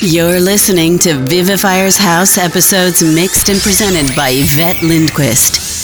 You're listening to Vivifier's House episodes mixed and presented by Yvette Lindquist.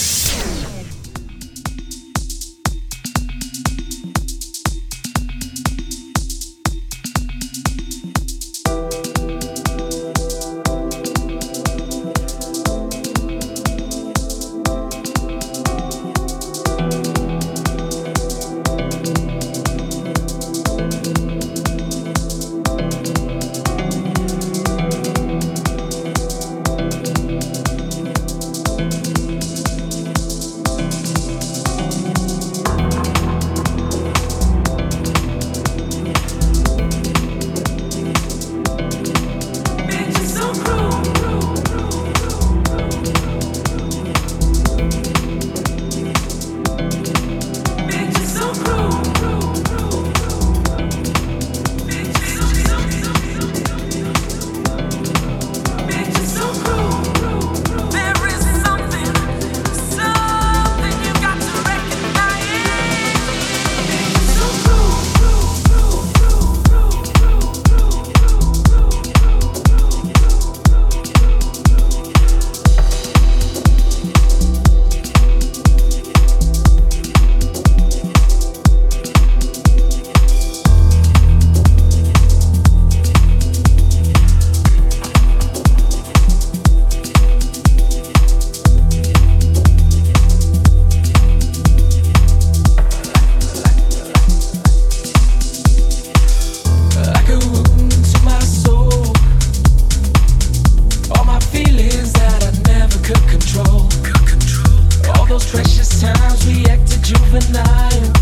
those precious times we acted juvenile.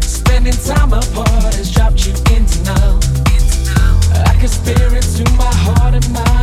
Spending time apart has dropped you in denial. I can could it into my heart and mind.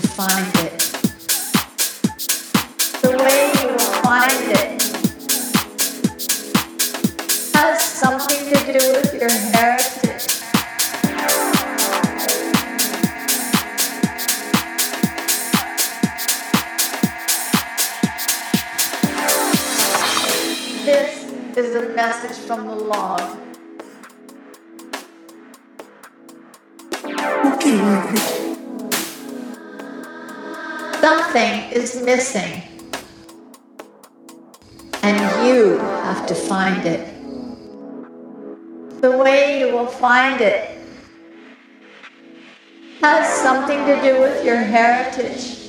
to find it. is missing. And you have to find it. The way you will find it has something to do with your heritage.